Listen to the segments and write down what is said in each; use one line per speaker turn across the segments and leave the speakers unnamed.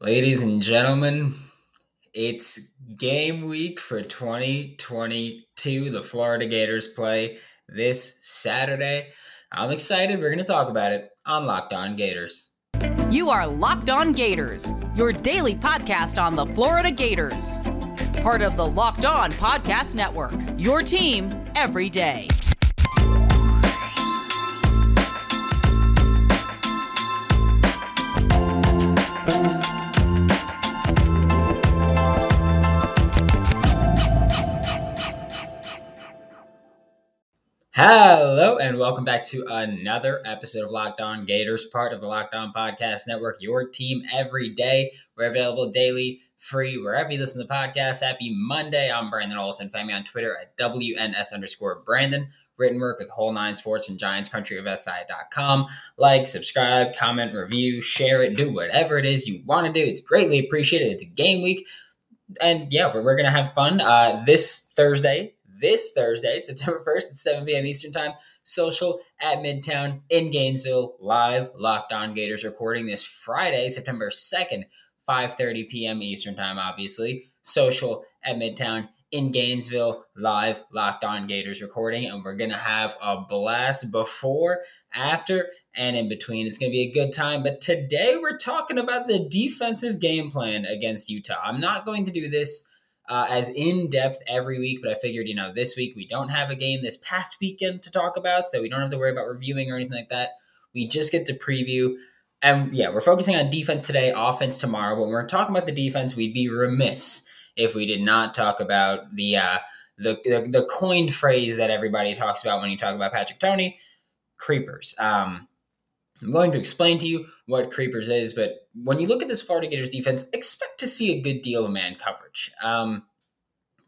Ladies and gentlemen, it's game week for 2022. The Florida Gators play this Saturday. I'm excited. We're going to talk about it on Locked On Gators.
You are Locked On Gators, your daily podcast on the Florida Gators. Part of the Locked On Podcast Network, your team every day.
Hello, and welcome back to another episode of Locked On Gators, part of the Locked On Podcast Network, your team every day. We're available daily, free, wherever you listen to podcasts. Happy Monday. I'm Brandon Olson. Find me on Twitter at WNS underscore Brandon. Written work with Whole Nine Sports and Giants Country of SI.com. Like, subscribe, comment, review, share it, do whatever it is you want to do. It's greatly appreciated. It's game week. And yeah, we're, we're going to have fun. Uh, this Thursday, this Thursday, September 1st at 7 p.m. Eastern Time, social at Midtown in Gainesville, live Locked On Gators recording this Friday, September 2nd, 5.30 p.m. Eastern Time, obviously. Social at Midtown in Gainesville, live Locked On Gators recording, and we're going to have a blast before, after, and in between. It's going to be a good time. But today we're talking about the defensive game plan against Utah. I'm not going to do this uh, as in depth every week, but I figured, you know, this week we don't have a game this past weekend to talk about, so we don't have to worry about reviewing or anything like that. We just get to preview. And yeah, we're focusing on defense today, offense tomorrow. But when we're talking about the defense, we'd be remiss if we did not talk about the uh, the, the, the coined phrase that everybody talks about when you talk about Patrick Toney creepers. Um, I'm going to explain to you what creepers is, but when you look at this Florida Gators defense, expect to see a good deal of man coverage. Um,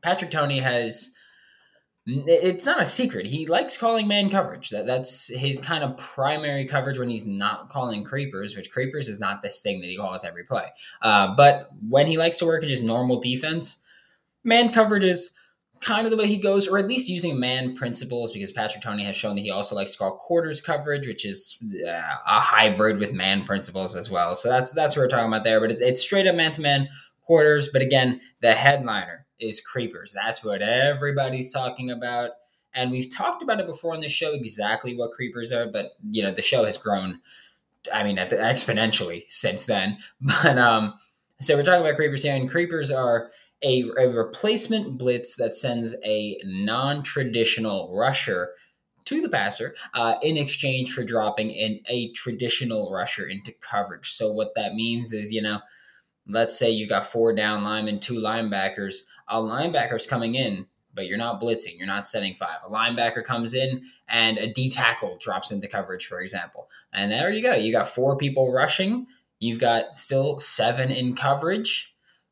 Patrick Toney has. It's not a secret. He likes calling man coverage. That that's his kind of primary coverage when he's not calling creepers, which creepers is not this thing that he calls every play. Uh, but when he likes to work in just normal defense, man coverage is kind of the way he goes, or at least using man principles, because Patrick Toney has shown that he also likes to call quarters coverage, which is uh, a hybrid with man principles as well. So that's that's what we're talking about there. But it's, it's straight up man to man quarters. But again, the headliner is creepers. That's what everybody's talking about. And we've talked about it before on the show exactly what creepers are, but you know the show has grown. I mean, exponentially since then. But um, so we're talking about creepers here, and creepers are a, a replacement blitz that sends a non traditional rusher to the passer uh, in exchange for dropping in a traditional rusher into coverage. So, what that means is, you know, let's say you got four down linemen, two linebackers, a linebacker's coming in, but you're not blitzing, you're not setting five. A linebacker comes in and a D tackle drops into coverage, for example. And there you go. You got four people rushing, you've got still seven in coverage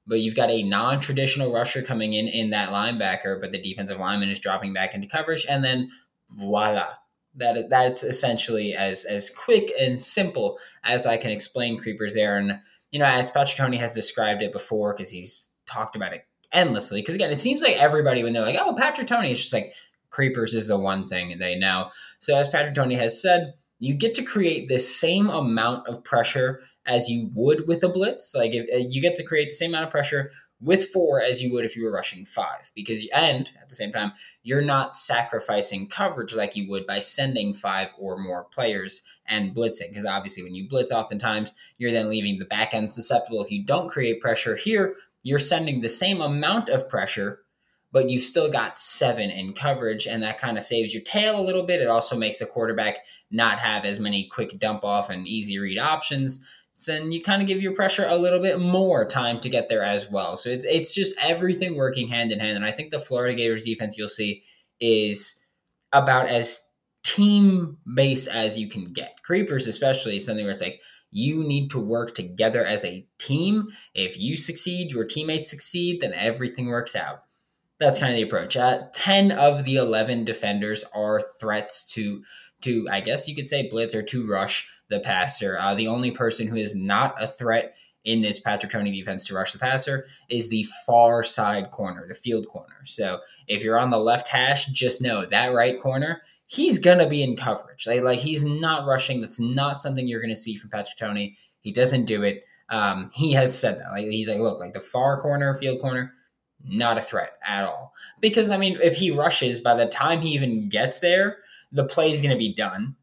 but you've got a non-traditional rusher coming in in that linebacker, but the defensive lineman is dropping back into coverage, and then voila, that is that's essentially as as quick and simple as I can explain creepers there. And you know, as Patrick Toney has described it before, because he's talked about it endlessly. Because again, it seems like everybody when they're like, "Oh, Patrick Toney," it's just like creepers is the one thing they know. So as Patrick Toney has said, you get to create the same amount of pressure as you would with a blitz. Like if, uh, you get to create the same amount of pressure with four as you would if you were rushing five because and at the same time you're not sacrificing coverage like you would by sending five or more players and blitzing because obviously when you blitz oftentimes you're then leaving the back end susceptible. If you don't create pressure here you're sending the same amount of pressure but you've still got seven in coverage and that kind of saves your tail a little bit. It also makes the quarterback not have as many quick dump off and easy read options then you kind of give your pressure a little bit more time to get there as well. So it's it's just everything working hand in hand. And I think the Florida Gators defense you'll see is about as team based as you can get. Creepers, especially, is something where it's like you need to work together as a team. If you succeed, your teammates succeed, then everything works out. That's kind of the approach. Uh, Ten of the eleven defenders are threats to to I guess you could say blitz or to rush the passer. Uh, the only person who is not a threat in this Patrick Toney defense to rush the passer is the far side corner, the field corner. So if you're on the left hash, just know that right corner, he's gonna be in coverage. Like, like he's not rushing. That's not something you're gonna see from Patrick Toney. He doesn't do it. Um, he has said that. Like he's like, look, like the far corner, field corner, not a threat at all. Because I mean, if he rushes, by the time he even gets there, the play is to be done.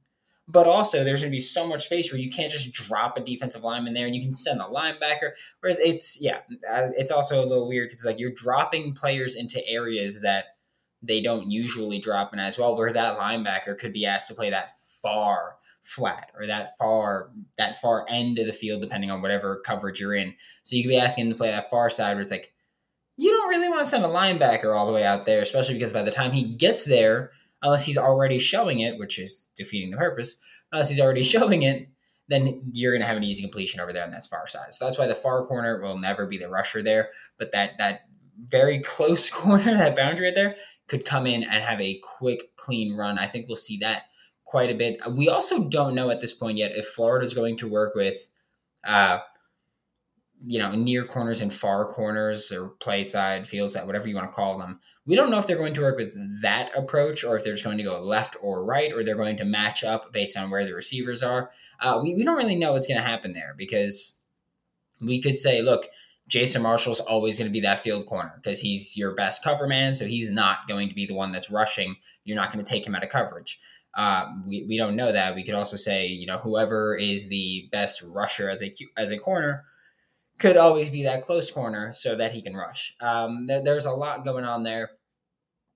But also, there's going to be so much space where you can't just drop a defensive lineman there, and you can send a linebacker. Where it's yeah, uh, it's also a little weird because like you're dropping players into areas that they don't usually drop in as well, where that linebacker could be asked to play that far flat or that far that far end of the field, depending on whatever coverage you're in. So you could be asking him to play that far side where it's like you don't really want to send a linebacker all the way out there, especially because by the time he gets there, unless he's already showing it, which is defeating the purpose, unless he's already showing it, then you're going to have an easy completion over there on that far side. So that's why the far corner will never be the rusher there, but that that very close corner, that boundary right there, could come in and have a quick, clean run. I think we'll see that quite a bit. We also don't know at this point yet if Florida is going to work with, uh, you know, near corners and far corners or play side, field side, whatever you want to call them. We don't know if they're going to work with that approach or if they're just going to go left or right or they're going to match up based on where the receivers are. Uh, we, we don't really know what's going to happen there because we could say, look, Jason Marshall's always going to be that field corner because he's your best cover man. So he's not going to be the one that's rushing. You're not going to take him out of coverage. Uh, we, we don't know that. We could also say, you know, whoever is the best rusher as a as a corner could always be that close corner so that he can rush. Um, there, there's a lot going on there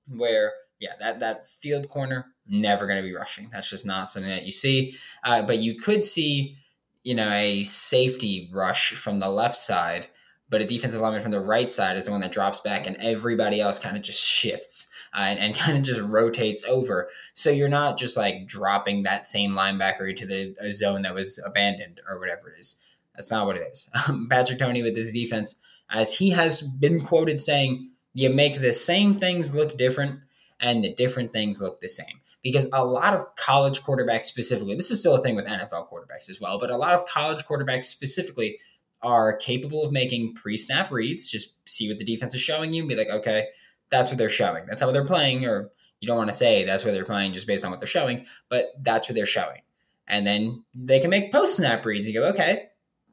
where, yeah, that, that field corner, never going to be rushing. That's just not something that you see. Uh, but you could see, you know, a safety rush from the left side, but a defensive lineman from the right side is the one that drops back and everybody else kind of just shifts. Uh, and, and kind of just rotates over. So you're not just like dropping that same linebacker into the zone that was abandoned or whatever it is. That's not what it is. Um, Patrick Toney with his defense, as he has been quoted saying, you make the same things look different and the different things look the same. Because a lot of college quarterbacks specifically, this is still a thing with NFL quarterbacks as well, but a lot of college quarterbacks specifically are capable of making pre snap reads, just see what the defense is showing you and be like, okay, that's what they're showing. That's how they're playing, or you don't want to say that's where they're playing just based on what they're showing, but that's what they're showing. And then they can make post snap reads. You go, okay,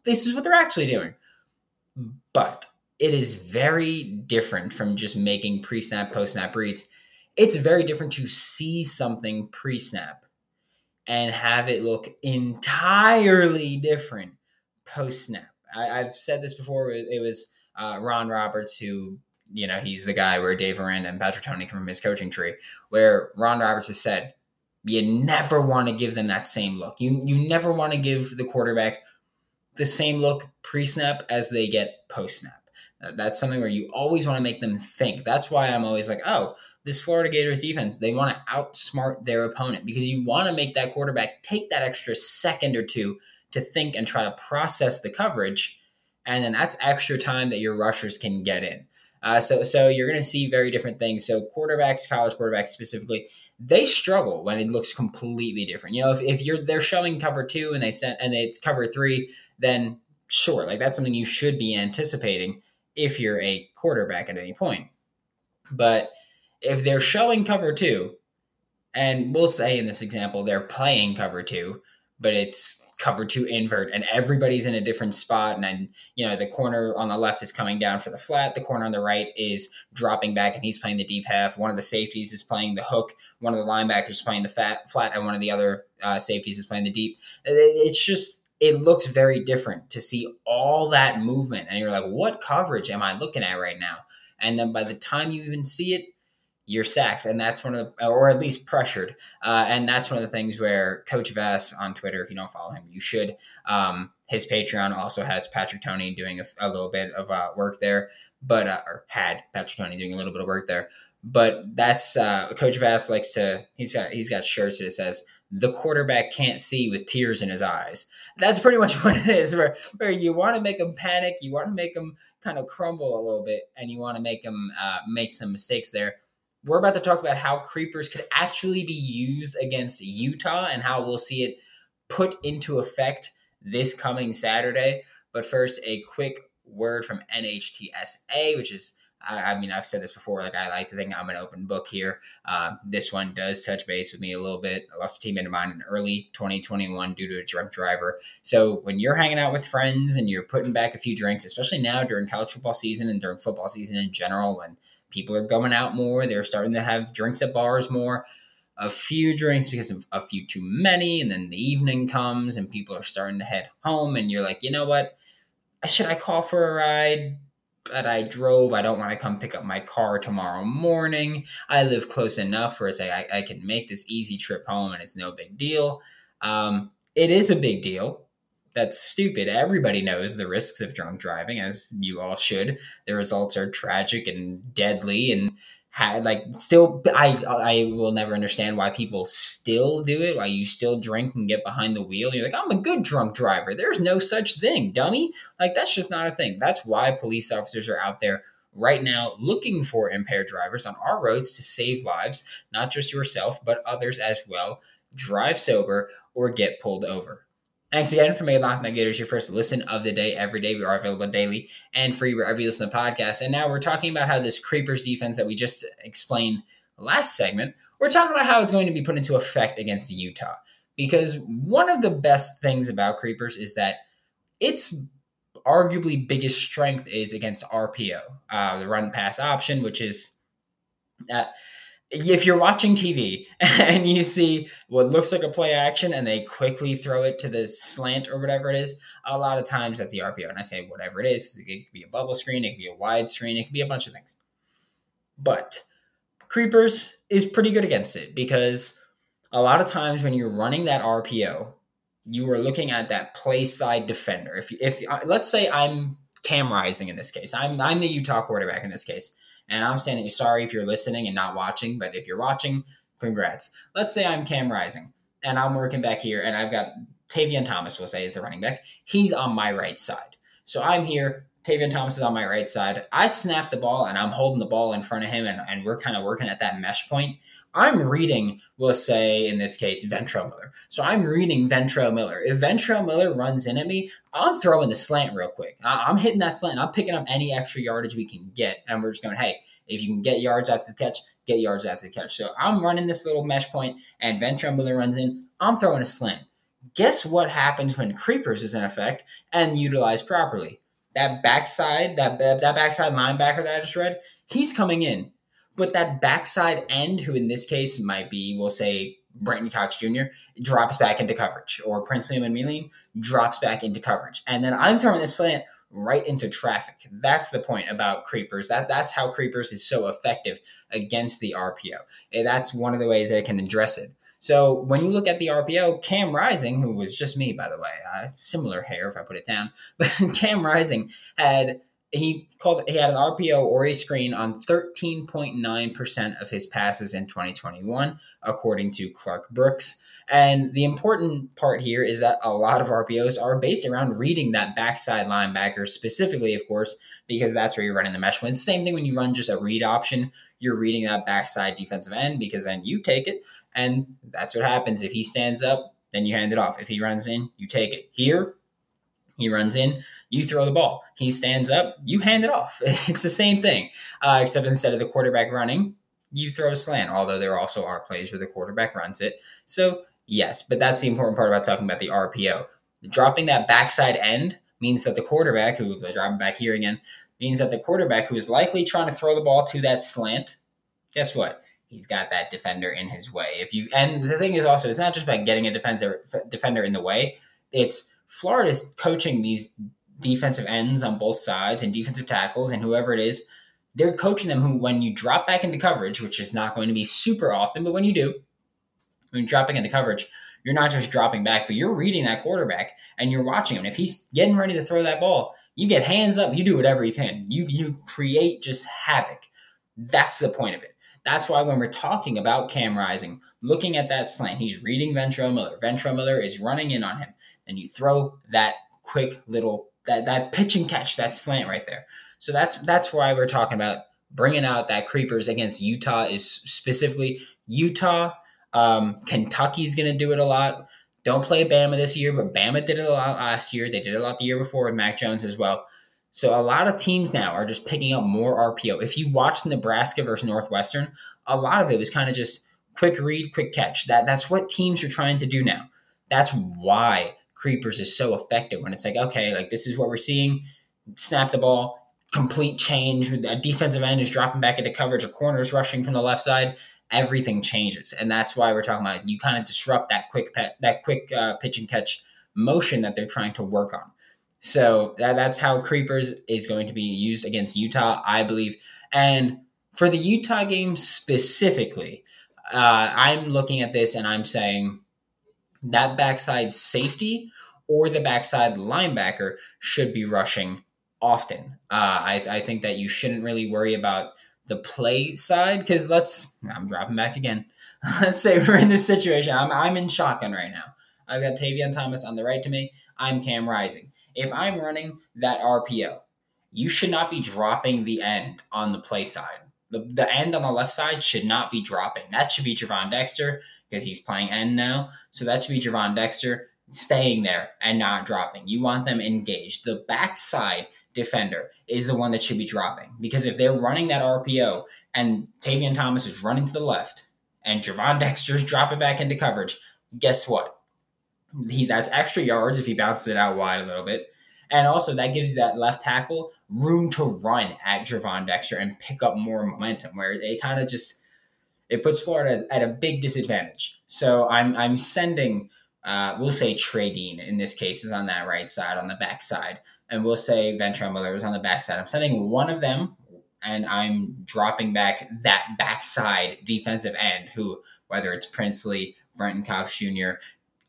this is what they're actually doing. But it is very different from just making pre snap, post snap reads. It's very different to see something pre snap and have it look entirely different post snap. I've said this before. It was uh, Ron Roberts who, you know, he's the guy where Dave Aranda and Patrick Toney come from his coaching tree, where Ron Roberts has said, you never want to give them that same look. You you never want to give the quarterback the same look pre snap as they get post snap. That's something where you always want to make them think. That's why I'm always like, oh, this Florida Gators defense, they want to outsmart their opponent because you want to make that quarterback take that extra second or two to think and try to process the coverage. And then that's extra time that your rushers can get in. Uh, so, so you're going to see very different things. So, quarterbacks, college quarterbacks specifically, they struggle when it looks completely different. You know, if, if you're they're showing cover two and they sent and it's cover three, then sure, like that's something you should be anticipating if you're a quarterback at any point. But if they're showing cover two, and we'll say in this example they're playing cover two, but it's cover two invert and everybody's in a different spot and then you know the corner on the left is coming down for the flat the corner on the right is dropping back and he's playing the deep half. One of the safeties is playing the hook. One of the linebackers is playing the fat flat and one of the other uh, safeties is playing the deep. It's just it looks very different to see all that movement. And you're like what coverage am i looking at right now? And then by the time you even see it you're sacked. And that's one of the or at least pressured. Uh, and that's one of the things where coach vass on twitter if you don't follow him you should. Um, his patreon also has patrick Toney doing a, a little bit of uh, work there but uh, or had patrick Toney doing a little bit of work there. But that's uh, coach vass likes to he's got he's got shirts that says the quarterback can't see with tears in his eyes that's pretty much what it is. Where where you want to make them panic, you want to make them kind of crumble a little bit, and you want to make them uh, make some mistakes there. We're about to talk about how creepers could actually be used against Utah and how we'll see it put into effect this coming Saturday. But first, a quick word from NHTSA, which is I, I, mean, I've said this before. Like, I like to think I'm an open book here. Uh, this one does touch base with me a little bit. I lost a teammate of mine in early 2021 due to a drunk driver. So, when you're hanging out with friends and you're putting back a few drinks, especially now during college football season and during football season in general, when people are going out more, they're starting to have drinks at bars more. A few drinks because of a few too many, and then the evening comes and people are starting to head home, and you're like, you know what? Should I call for a ride? But I drove. I don't want to come pick up my car tomorrow morning. I live close enough where it's like I, I can make this easy trip home and it's no big deal. Um, it is a big deal. That's stupid. Everybody knows the risks of drunk driving, as you all should. The results are tragic and deadly, and like still I I will never understand why people still do it, why you still drink and get behind the wheel. You're like, I'm a good drunk driver. There's no such thing, dummy. Like that's just not a thing. That's why police officers are out there right now looking for impaired drivers on our roads to save lives, not just yourself, but others as well. Drive sober or get pulled over. Thanks again for making Locked On Gators your first listen of the day every day. We are available daily and free wherever you listen to podcasts. And now we're talking about how this Creepers defense that we just explained last segment, we're talking about how it's going to be put into effect against Utah. Because one of the best things about Creepers is that its arguably biggest strength is against RPO, uh, the run pass option, which is. Uh, if you're watching TV and you see what looks like a play action and they quickly throw it to the slant or whatever it is, a lot of times that's the RPO. And I say whatever it is, it could be a bubble screen, it could be a wide screen, it could be a bunch of things. But Creepers is pretty good against it because a lot of times when you're running that RPO, you are looking at that play side defender. If if uh, let's say I'm Cam Rising in this case, I'm I'm the Utah quarterback in this case and I'm saying sorry if you're listening and not watching, but if you're watching, congrats. Let's say I'm Cam Rising and I'm working back here and I've got Tavion Thomas, we'll say, is the running back. He's on my right side. So I'm here. Tavion Thomas is on my right side. I snap the ball and I'm holding the ball in front of him and, and we're kind of working at that mesh point. I'm reading, we'll say in this case, Ventrell Miller. So I'm reading Ventrell Miller. If Ventrell Miller runs in at me, I'm throwing the slant real quick. I'm hitting that slant. I'm picking up any extra yardage we can get. And we're just going, hey, if you can get yards after the catch, get yards after the catch. So I'm running this little mesh point, and Ventrell Miller runs in. I'm throwing a slant. Guess what happens when Creepers is in effect and utilized properly? That backside, that, that backside linebacker that I just read, he's coming in but that backside end, who in this case might be, we'll say, Brenton Cox Jr., drops back into coverage, or Princely Umanmielen drops back into coverage. And then I'm throwing the slant right into traffic. That's the point about creepers. That that's how creepers is so effective against the RPO. And that's one of the ways they can address it. So when you look at the RPO, Cam Rising, who was just me by the way, uh, similar hair if I put it down, but Cam Rising had he called he had an RPO or a screen on 13.9% of his passes in 2021 according to Clark Brooks. And the important part here is that a lot of RPOs are based around reading that backside linebacker specifically, of course, because that's where you're running the mesh. The same thing when you run just a read option, you're reading that backside defensive end because then you take it, and that's what happens. If he stands up, then you hand it off. If he runs in, you take it. Here, he runs in, you throw the ball. He stands up, you hand it off. It's the same thing, uh, except instead of the quarterback running, you throw a slant, although there also are plays where the quarterback runs it. So, yes, but that's the important part about talking about the RPO. Dropping that backside end means that the quarterback, who dropping back here again, means that the quarterback who is likely trying to throw the ball to that slant, guess what? He's got that defender in his way. If you and the thing is also, it's not just about getting a defender defender in the way. It's Florida's coaching these defensive ends on both sides and defensive tackles and whoever it is. They're coaching them who, when you drop back into coverage, which is not going to be super often, but when you do, when you're dropping into coverage, you're not just dropping back, but you're reading that quarterback and you're watching him. If he's getting ready to throw that ball, you get hands up, you do whatever you can. You you create just havoc. That's the point of it. That's why when we're talking about Cam Rising, looking at that slant, he's reading Ventrell Miller. Ventrell Miller is running in on him and you throw that quick little that that pitch and catch that slant right there. So that's that's why we're talking about bringing out that creepers against Utah is specifically Utah. Um, Kentucky's going to do it a lot. Don't play Bama this year, but Bama did it a lot last year. They did it a lot the year before with Mac Jones as well. So a lot of teams now are just picking up more RPO. If you watch Nebraska versus Northwestern, a lot of it was kind of just quick read, quick catch. That that's what teams are trying to do now. That's why creepers is so effective when it's like, okay, like this is what we're seeing. Snap the ball, complete change. A defensive end is dropping back into coverage, a corner is rushing from the left side. Everything changes, and that's why we're talking about you kind of disrupt that quick pet, that quick uh, pitch and catch motion that they're trying to work on. So that, that's how Creepers is going to be used against Utah, I believe. And for the Utah game specifically, uh, I'm looking at this and I'm saying that backside safety or the backside linebacker should be rushing often. Uh, I, I think that you shouldn't really worry about the play side because let's, I'm dropping back again. let's say we're in this situation. I'm, I'm in shotgun right now. I've got Tavion Thomas on the right to me. I'm Cam Rising if I'm running that RPO, you should not be dropping the end on the play side. The, the end on the left side should not be dropping. That should be Gervon Dexter because he's playing end now. So that should be Gervon Dexter staying there and not dropping. You want them engaged. The backside defender is the one that should be dropping because if they're running that RPO and Tavion Thomas is running to the left and Gervon Dexter's dropping back into coverage, guess what? He that's extra yards if he bounces it out wide a little bit. And also that gives you that left tackle room to run at Gervon Dexter and pick up more momentum where they kind of just it puts Florida at a big disadvantage. So I'm I'm sending uh, we'll say Dean in this case is on that right side on the back side, and we'll say Ventrell Miller is on the back side. I'm sending one of them, and I'm dropping back that backside defensive end who whether it's Princely, Brenton Cox Jr.,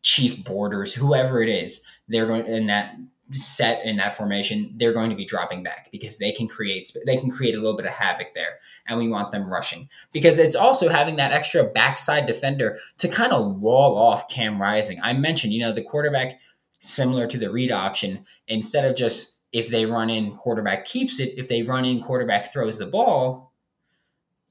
Chief Borders, whoever it is, they're going in that set in that formation, they're going to be dropping back because they can create they can create a little bit of havoc there, and we want them rushing because it's also having that extra backside defender to kind of wall off Cam Rising. I mentioned, you know, the quarterback similar to the read option instead of just if they run in, quarterback keeps it. If they run in, quarterback throws the ball.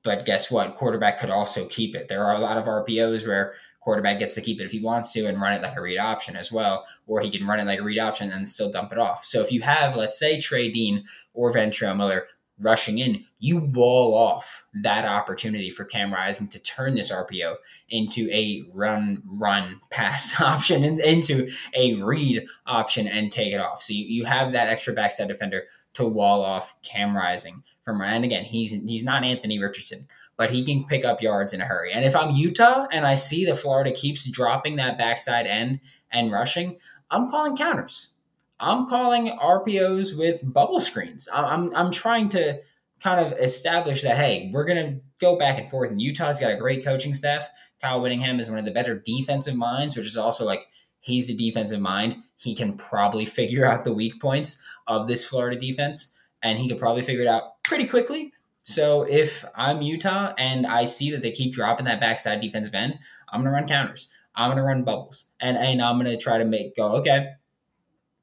But guess what? Quarterback could also keep it. There are a lot of RPOs where quarterback gets to keep it if he wants to and run it like a read option as well, or he can run it like a read option and still dump it off. So if you have, let's say, Trey Dean or Ventrell Miller rushing in, you wall off that opportunity for Cam Rising to turn this RPO into a run, run, pass option, and into a read option and take it off. So you, you have that extra backside defender to wall off Cam Rising from, and again, he's he's not Anthony Richardson but he can pick up yards in a hurry. And if I'm Utah and I see that Florida keeps dropping that backside end and rushing, I'm calling counters. I'm calling RPOs with bubble screens. I'm, I'm trying to kind of establish that, hey, we're to go back and forth. And Utah's got a great coaching staff. Kyle Whittingham is one of the better defensive minds, which is also like he's the defensive mind. He can probably figure out the weak points of this Florida defense, and he could probably figure it out pretty quickly. So if I'm Utah and I see that they keep dropping that backside defensive end, I'm going to run counters. I'm going to run bubbles. And, and I'm going to try to make go, okay,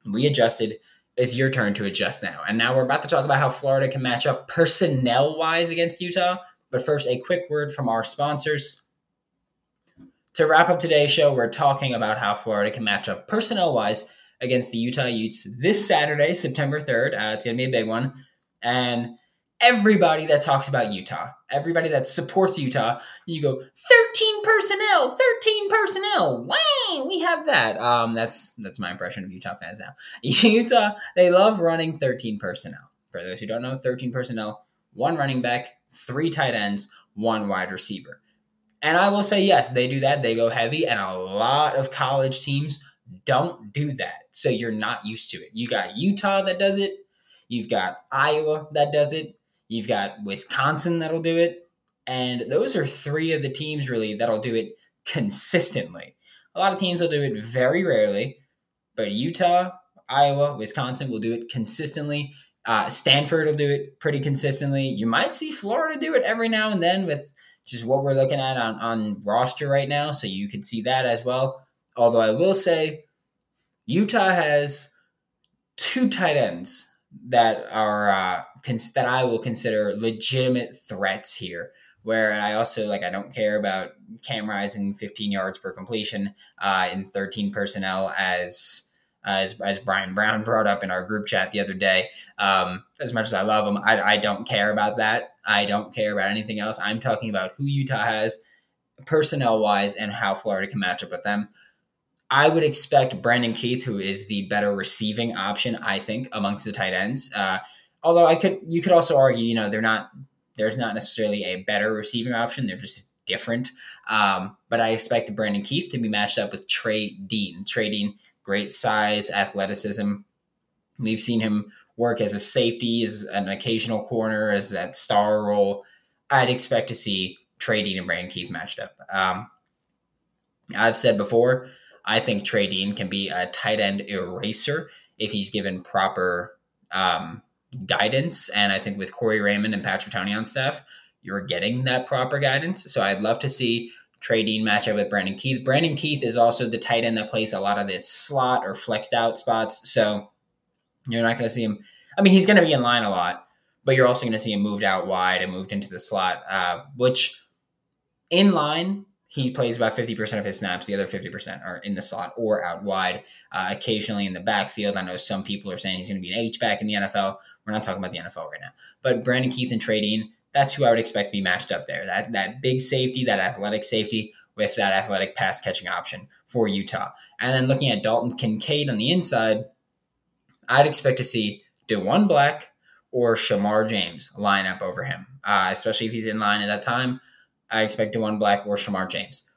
we adjusted. It's your turn to adjust now. And now we're about to talk about how Florida can match up personnel wise against Utah. But first, a quick word from our sponsors. To wrap up today's show, we're talking about how Florida can match up personnel wise against the Utah Utes this Saturday, September 3rd. Uh, it's going to be a big one. And everybody that talks about Utah, everybody that supports Utah, you go 13 personnel, 13 personnel. Wow, we have that. Um, that's that's my impression of Utah fans now. Utah, they love running 13 personnel. For those who don't know, 13 personnel, one running back, three tight ends, one wide receiver. And I will say, yes, they do that. They go heavy, and a lot of college teams don't do that. So you're not used to it. You got Utah that does it. You've got Iowa that does it. You've got Wisconsin that'll do it. And those are three of the teams really that'll do it consistently. A lot of teams will do it very rarely, but Utah, Iowa, Wisconsin will do it consistently. Uh, Stanford will do it pretty consistently. You might see Florida do it every now and then with just what we're looking at on, on roster right now. So you could see that as well. Although I will say, Utah has two tight ends that are uh, cons- that I will consider legitimate threats here. Where I also like I don't care about Cam Rising 15 yards per completion uh, in 13 personnel as as, as Brian Brown brought up in our group chat the other day. Um, as much as I love him, I, I don't care about that. I don't care about anything else. I'm talking about who Utah has personnel wise and how Florida can match up with them. I would expect Brandon Keith, who is the better receiving option, I think, amongst the tight ends. Uh, although I could, you could also argue, you know, they're not. There's not necessarily a better receiving option. They're just different. Um, but I expect the Brandon Keith to be matched up with Trey Dean. Trey Dean great size, athleticism. We've seen him work as a safety, as an occasional corner, as that star role. I'd expect to see Trey Dean and Brandon Keith matched up. Um, I've said before, I think Trey Dean can be a tight end eraser if he's given proper um, guidance. And I think with Corey Raymond and Patrick Toney on staff, you're getting that proper guidance. So I'd love to see Trey Dean match up with Brandon Keith. Brandon Keith is also the tight end that plays a lot of the slot or flexed out spots. So you're not going to see him. I mean, he's going to be in line a lot, but you're also going to see him moved out wide and moved into the slot, uh, which in line, he plays about 50% of his snaps. The other 50% are in the slot or out wide, uh, occasionally in the backfield. I know some people are saying he's going to be an H-back in the NFL. We're not talking about the NFL right now. But Brandon Keith and Trey Dean, that's who I would expect to be matched up there. That that big safety, that athletic safety with that athletic pass catching option for Utah. And then looking at Dalton Kincaid on the inside, I'd expect to see Diwun Black or Shamar James line up over him, uh, especially if he's in line at that time. I expect Diwun Black or Shamar James.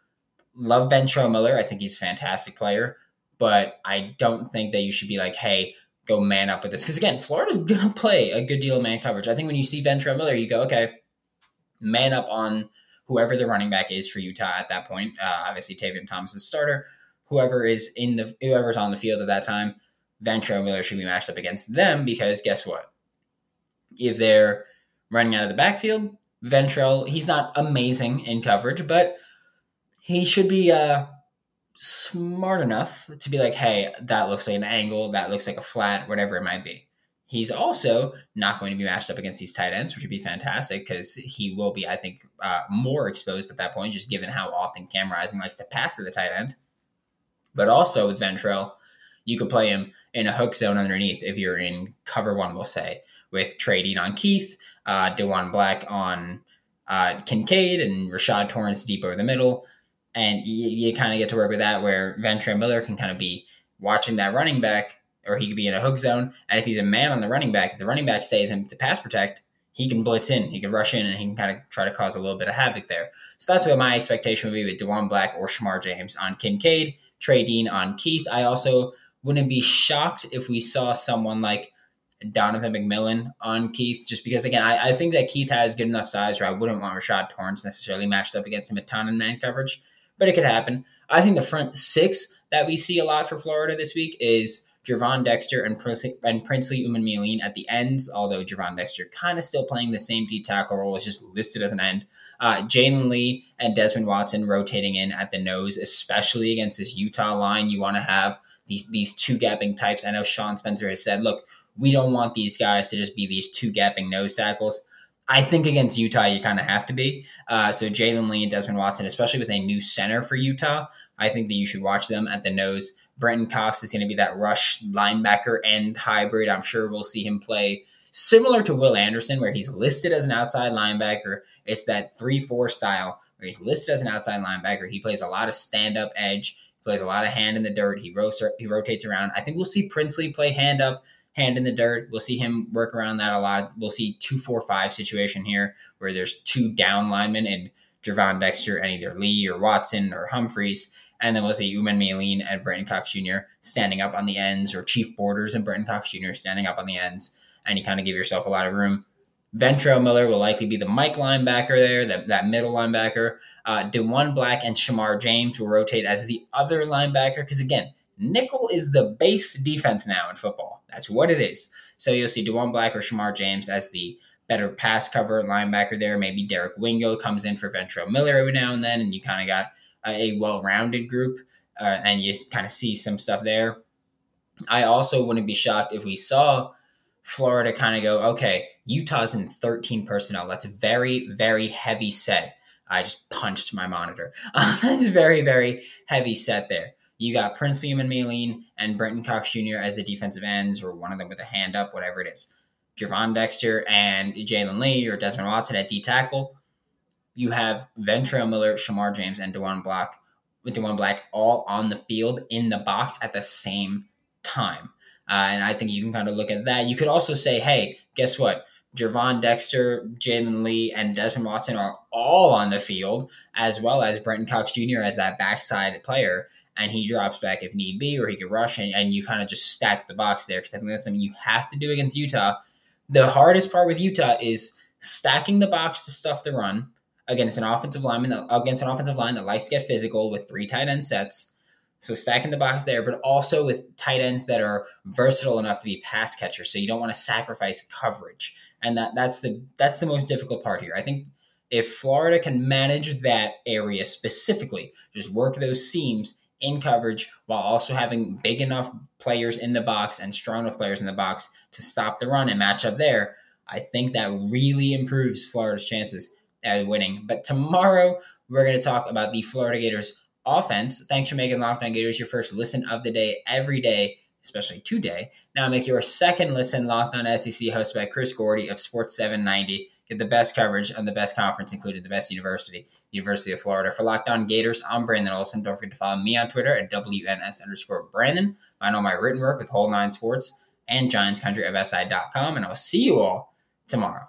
Love Ventrell Miller. I think he's a fantastic player, but I don't think that you should be like, hey, go man up with this. Because again, Florida's going to play a good deal of man coverage. I think when you see Ventrell Miller, you go, okay, man up on whoever the running back is for Utah at that point. Uh, obviously, Tavion Thomas is starter. Whoever is in the whoever's on the field at that time, Ventrell Miller should be matched up against them because guess what? If they're running out of the backfield, Ventrell, he's not amazing in coverage, but he should be uh, smart enough to be like, hey, that looks like an angle, that looks like a flat, whatever it might be. He's also not going to be matched up against these tight ends, which would be fantastic because he will be, I think, uh, more exposed at that point, just given how often Cam Rising likes to pass to the tight end. But also with Ventrell, you could play him in a hook zone underneath if you're in cover one, we'll say, with Trey Dean on Keith, uh, Diwun Black on uh, Kincaid, and Rashad Torrence deep over the middle and you, you kind of get to work with that where Ventrell Miller can kind of be watching that running back, or he could be in a hook zone. And if he's a man on the running back, if the running back stays him to pass protect, he can blitz in, he can rush in, and he can kind of try to cause a little bit of havoc there. So that's what my expectation would be with Diwun Black or Shamar James on Kincaid, Trey Dean on Keith. I also wouldn't be shocked if we saw someone like Donovan McMillon on Keith, just because again, I, I think that Keith has good enough size where I wouldn't want Rashad Torrence necessarily matched up against him a ton in man coverage but it could happen. I think the front six that we see a lot for Florida this week is Gervon Dexter and, and Princely Umanmielen at the ends, although Gervon Dexter kind of still playing the same D tackle role, is just listed as an end. Uh, Jalen Lee and Desmond Watson rotating in at the nose, especially against this Utah line. You want to have these these two gapping types. I know Sean Spencer has said, look, we don't want these guys to just be these two gapping nose tackles. I think against Utah, you kind of have to be. Uh, so Jalen Lee and Desmond Watson, especially with a new center for Utah, I think that you should watch them at the nose. Brenton Cox is going to be that rush linebacker end hybrid. I'm sure we'll see him play similar to Will Anderson, where he's listed as an outside linebacker. It's that 3 4 style where he's listed as an outside linebacker. He plays a lot of stand up edge, plays a lot of hand in the dirt. He, ro- he rotates around. I think we'll see Princely play hand up hand in the dirt. We'll see him work around that a lot. We'll see two four five situation here where there's two down linemen and Gervon Dexter and either Lee or Watson or Humphreys. And then we'll see Umanmielen and Brenton Cox Jr. standing up on the ends, or Chief Borders and Brenton Cox Jr. standing up on the ends, and you kind of give yourself a lot of room. Ventrell Miller will likely be the Mike linebacker there, that, that middle linebacker. Uh, Diwun Black and Shamar James will rotate as the other linebacker, because again, nickel is the base defense now in football. That's what it is. So you'll see Diwun Black or Shamar James as the better pass cover linebacker there. Maybe Derek Wingo comes in for Ventrell Miller every now and then, and you kind of got a, a well rounded group, uh, and you kind of see some stuff there. I also wouldn't be shocked if we saw Florida kind of go, okay, Utah's in 13 personnel. That's a very, very heavy set. I just punched my monitor. that's very, very heavy set there. You got Prince Umanmielen and Maileen and Brenton Cox Jr. as the defensive ends, or one of them with a hand up, whatever it is. Gervon Dexter and Jalen Lee or Desmond Watson at D tackle. You have Ventrell Miller, Shamar James, and Diwun Black with Diwun Black all on the field in the box at the same time. Uh, and I think you can kind of look at that. You could also say, hey, guess what? Gervon Dexter, Jalen Lee, and Desmond Watson are all on the field, as well as Brenton Cox Jr. as that backside player. And he drops back if need be, or he could rush, and, and you kind of just stack the box there because I think that's something you have to do against Utah. The hardest part with Utah is stacking the box to stuff the run against an offensive lineman against an offensive line that likes to get physical with three tight end sets so stacking the box there, but also with tight ends that are versatile enough to be pass catchers. So you don't want to sacrifice coverage, and that that's the that's the most difficult part here. I think if Florida can manage that area specifically, just work those seams in coverage while also having big enough players in the box and strong enough players in the box to stop the run and match up there, I think that really improves Florida's chances at winning. But tomorrow we're going to talk about the Florida Gators offense. Thanks for making Locked On Gators your first listen of the day every day, especially today. Now make your second listen Locked On SEC, hosted by Chris Gordy of Sports 790. Get the best coverage on the best conference, including the best university, University of Florida. For Locked On Gators, I'm Brandon Olson. Don't forget to follow me on Twitter at WNS underscore Brandon. Find all my written work with Whole Nine Sports and Giants Country of SI.com. And I will see you all tomorrow.